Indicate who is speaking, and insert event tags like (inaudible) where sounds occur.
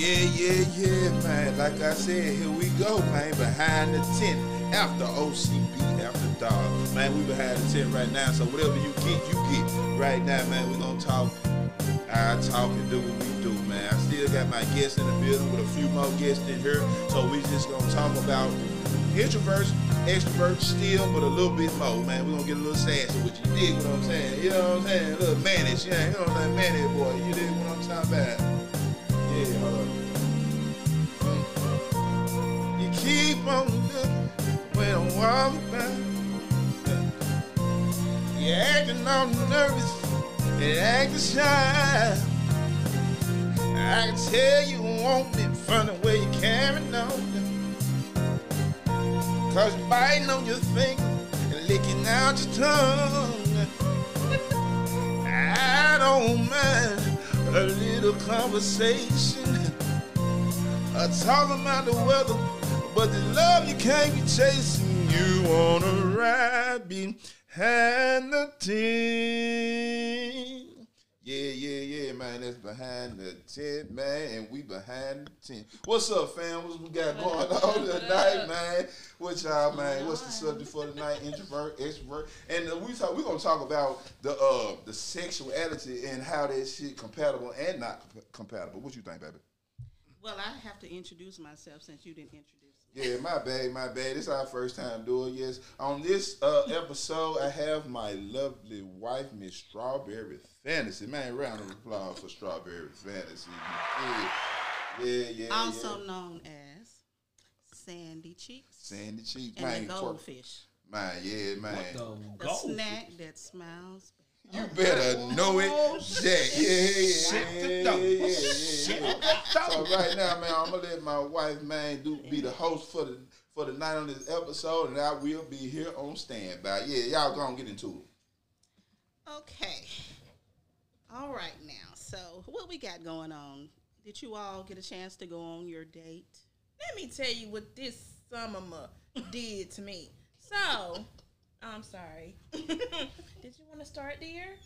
Speaker 1: Yeah, yeah, yeah, man. Like I said, here we go, man. Behind the Tint after OCB, After Dark. Man, we behind the tint right now. So whatever you get, you get. Right now, man, we gonna talk. I talk and do what we do, man. I still got my guests in the building with a few more guests in here. So we just gonna talk about introverts, extroverts still, but a little bit more, man. we gonna get a little sassy with you. You dig what I'm saying? You know what I'm saying? A little mannish, yeah. You know what I'm boy. You dig what I'm talking about? You keep on looking when I'm walking by. You acting all nervous and acting shy. I can tell you want me from the way you're carrying on. Cause you're biting on your finger and licking out your tongue. (laughs) I don't mind a little conversation. Uh, talking about the weather, but the love you can't be chasing. You wanna ride behind the tint. Yeah, yeah, yeah, man. That's behind the tint, man, and we behind the tint. What's up, fam? What we got going on tonight, man? What y'all, man? What's the subject for tonight? Introvert, extrovert, and uh, we talk. We gonna talk about the uh the sexuality and how that shit compatible and not comp- compatible. What you think, baby?
Speaker 2: Well, I have to introduce myself since you didn't introduce me.
Speaker 1: Yeah, my bad, my bad. This our first time doing yes. On this uh, episode, I have my lovely wife, Miss Strawberry Fantasy. Man, round of applause for Strawberry Fantasy. Yeah, yeah, yeah.
Speaker 2: Also
Speaker 1: yeah.
Speaker 2: known as Sandy Cheeks
Speaker 1: Sandy Cheeks,
Speaker 2: and
Speaker 1: man.
Speaker 2: the
Speaker 1: twerk-
Speaker 2: goldfish.
Speaker 1: Man, yeah, man.
Speaker 2: The
Speaker 3: Gold.
Speaker 2: snack that smells.
Speaker 1: You better know it. Yeah, yeah, yeah,
Speaker 3: the
Speaker 1: yeah,
Speaker 3: door.
Speaker 1: yeah, yeah, yeah. So right now, man, I'm gonna let my wife, man, do be the host for the for the night on this episode, and I will be here on standby. Yeah, y'all gonna get into it.
Speaker 2: Okay. All right now. So what we got going on? Did you all get a chance to go on your date?
Speaker 4: Let me tell you what this summer did to me. So, I'm sorry. (laughs) Did you want to start, dear?